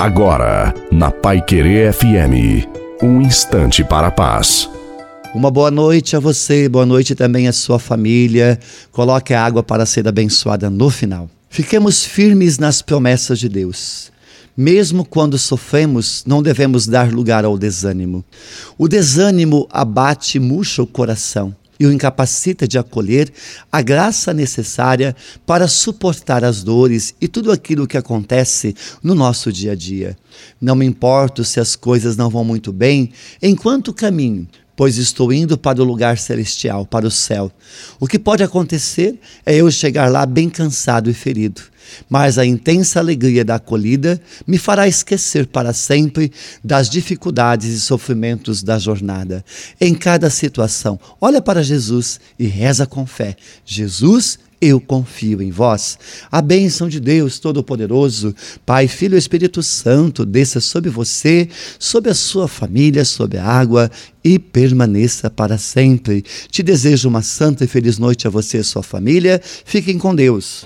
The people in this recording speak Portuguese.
Agora, na Pai Querer FM, um instante para a paz. Uma boa noite a você, boa noite também à sua família. Coloque a água para ser abençoada no final. Fiquemos firmes nas promessas de Deus. Mesmo quando sofremos, não devemos dar lugar ao desânimo. O desânimo abate e murcha o coração e o incapacita de acolher a graça necessária para suportar as dores e tudo aquilo que acontece no nosso dia a dia. Não me importo se as coisas não vão muito bem enquanto caminho, pois estou indo para o lugar celestial, para o céu. O que pode acontecer é eu chegar lá bem cansado e ferido mas a intensa alegria da acolhida me fará esquecer para sempre das dificuldades e sofrimentos da jornada. Em cada situação, olha para Jesus e reza com fé. Jesus, eu confio em vós. A bênção de Deus Todo-Poderoso, Pai, Filho e Espírito Santo, desça sobre você, sobre a sua família, sobre a água e permaneça para sempre. Te desejo uma santa e feliz noite a você e a sua família. Fiquem com Deus.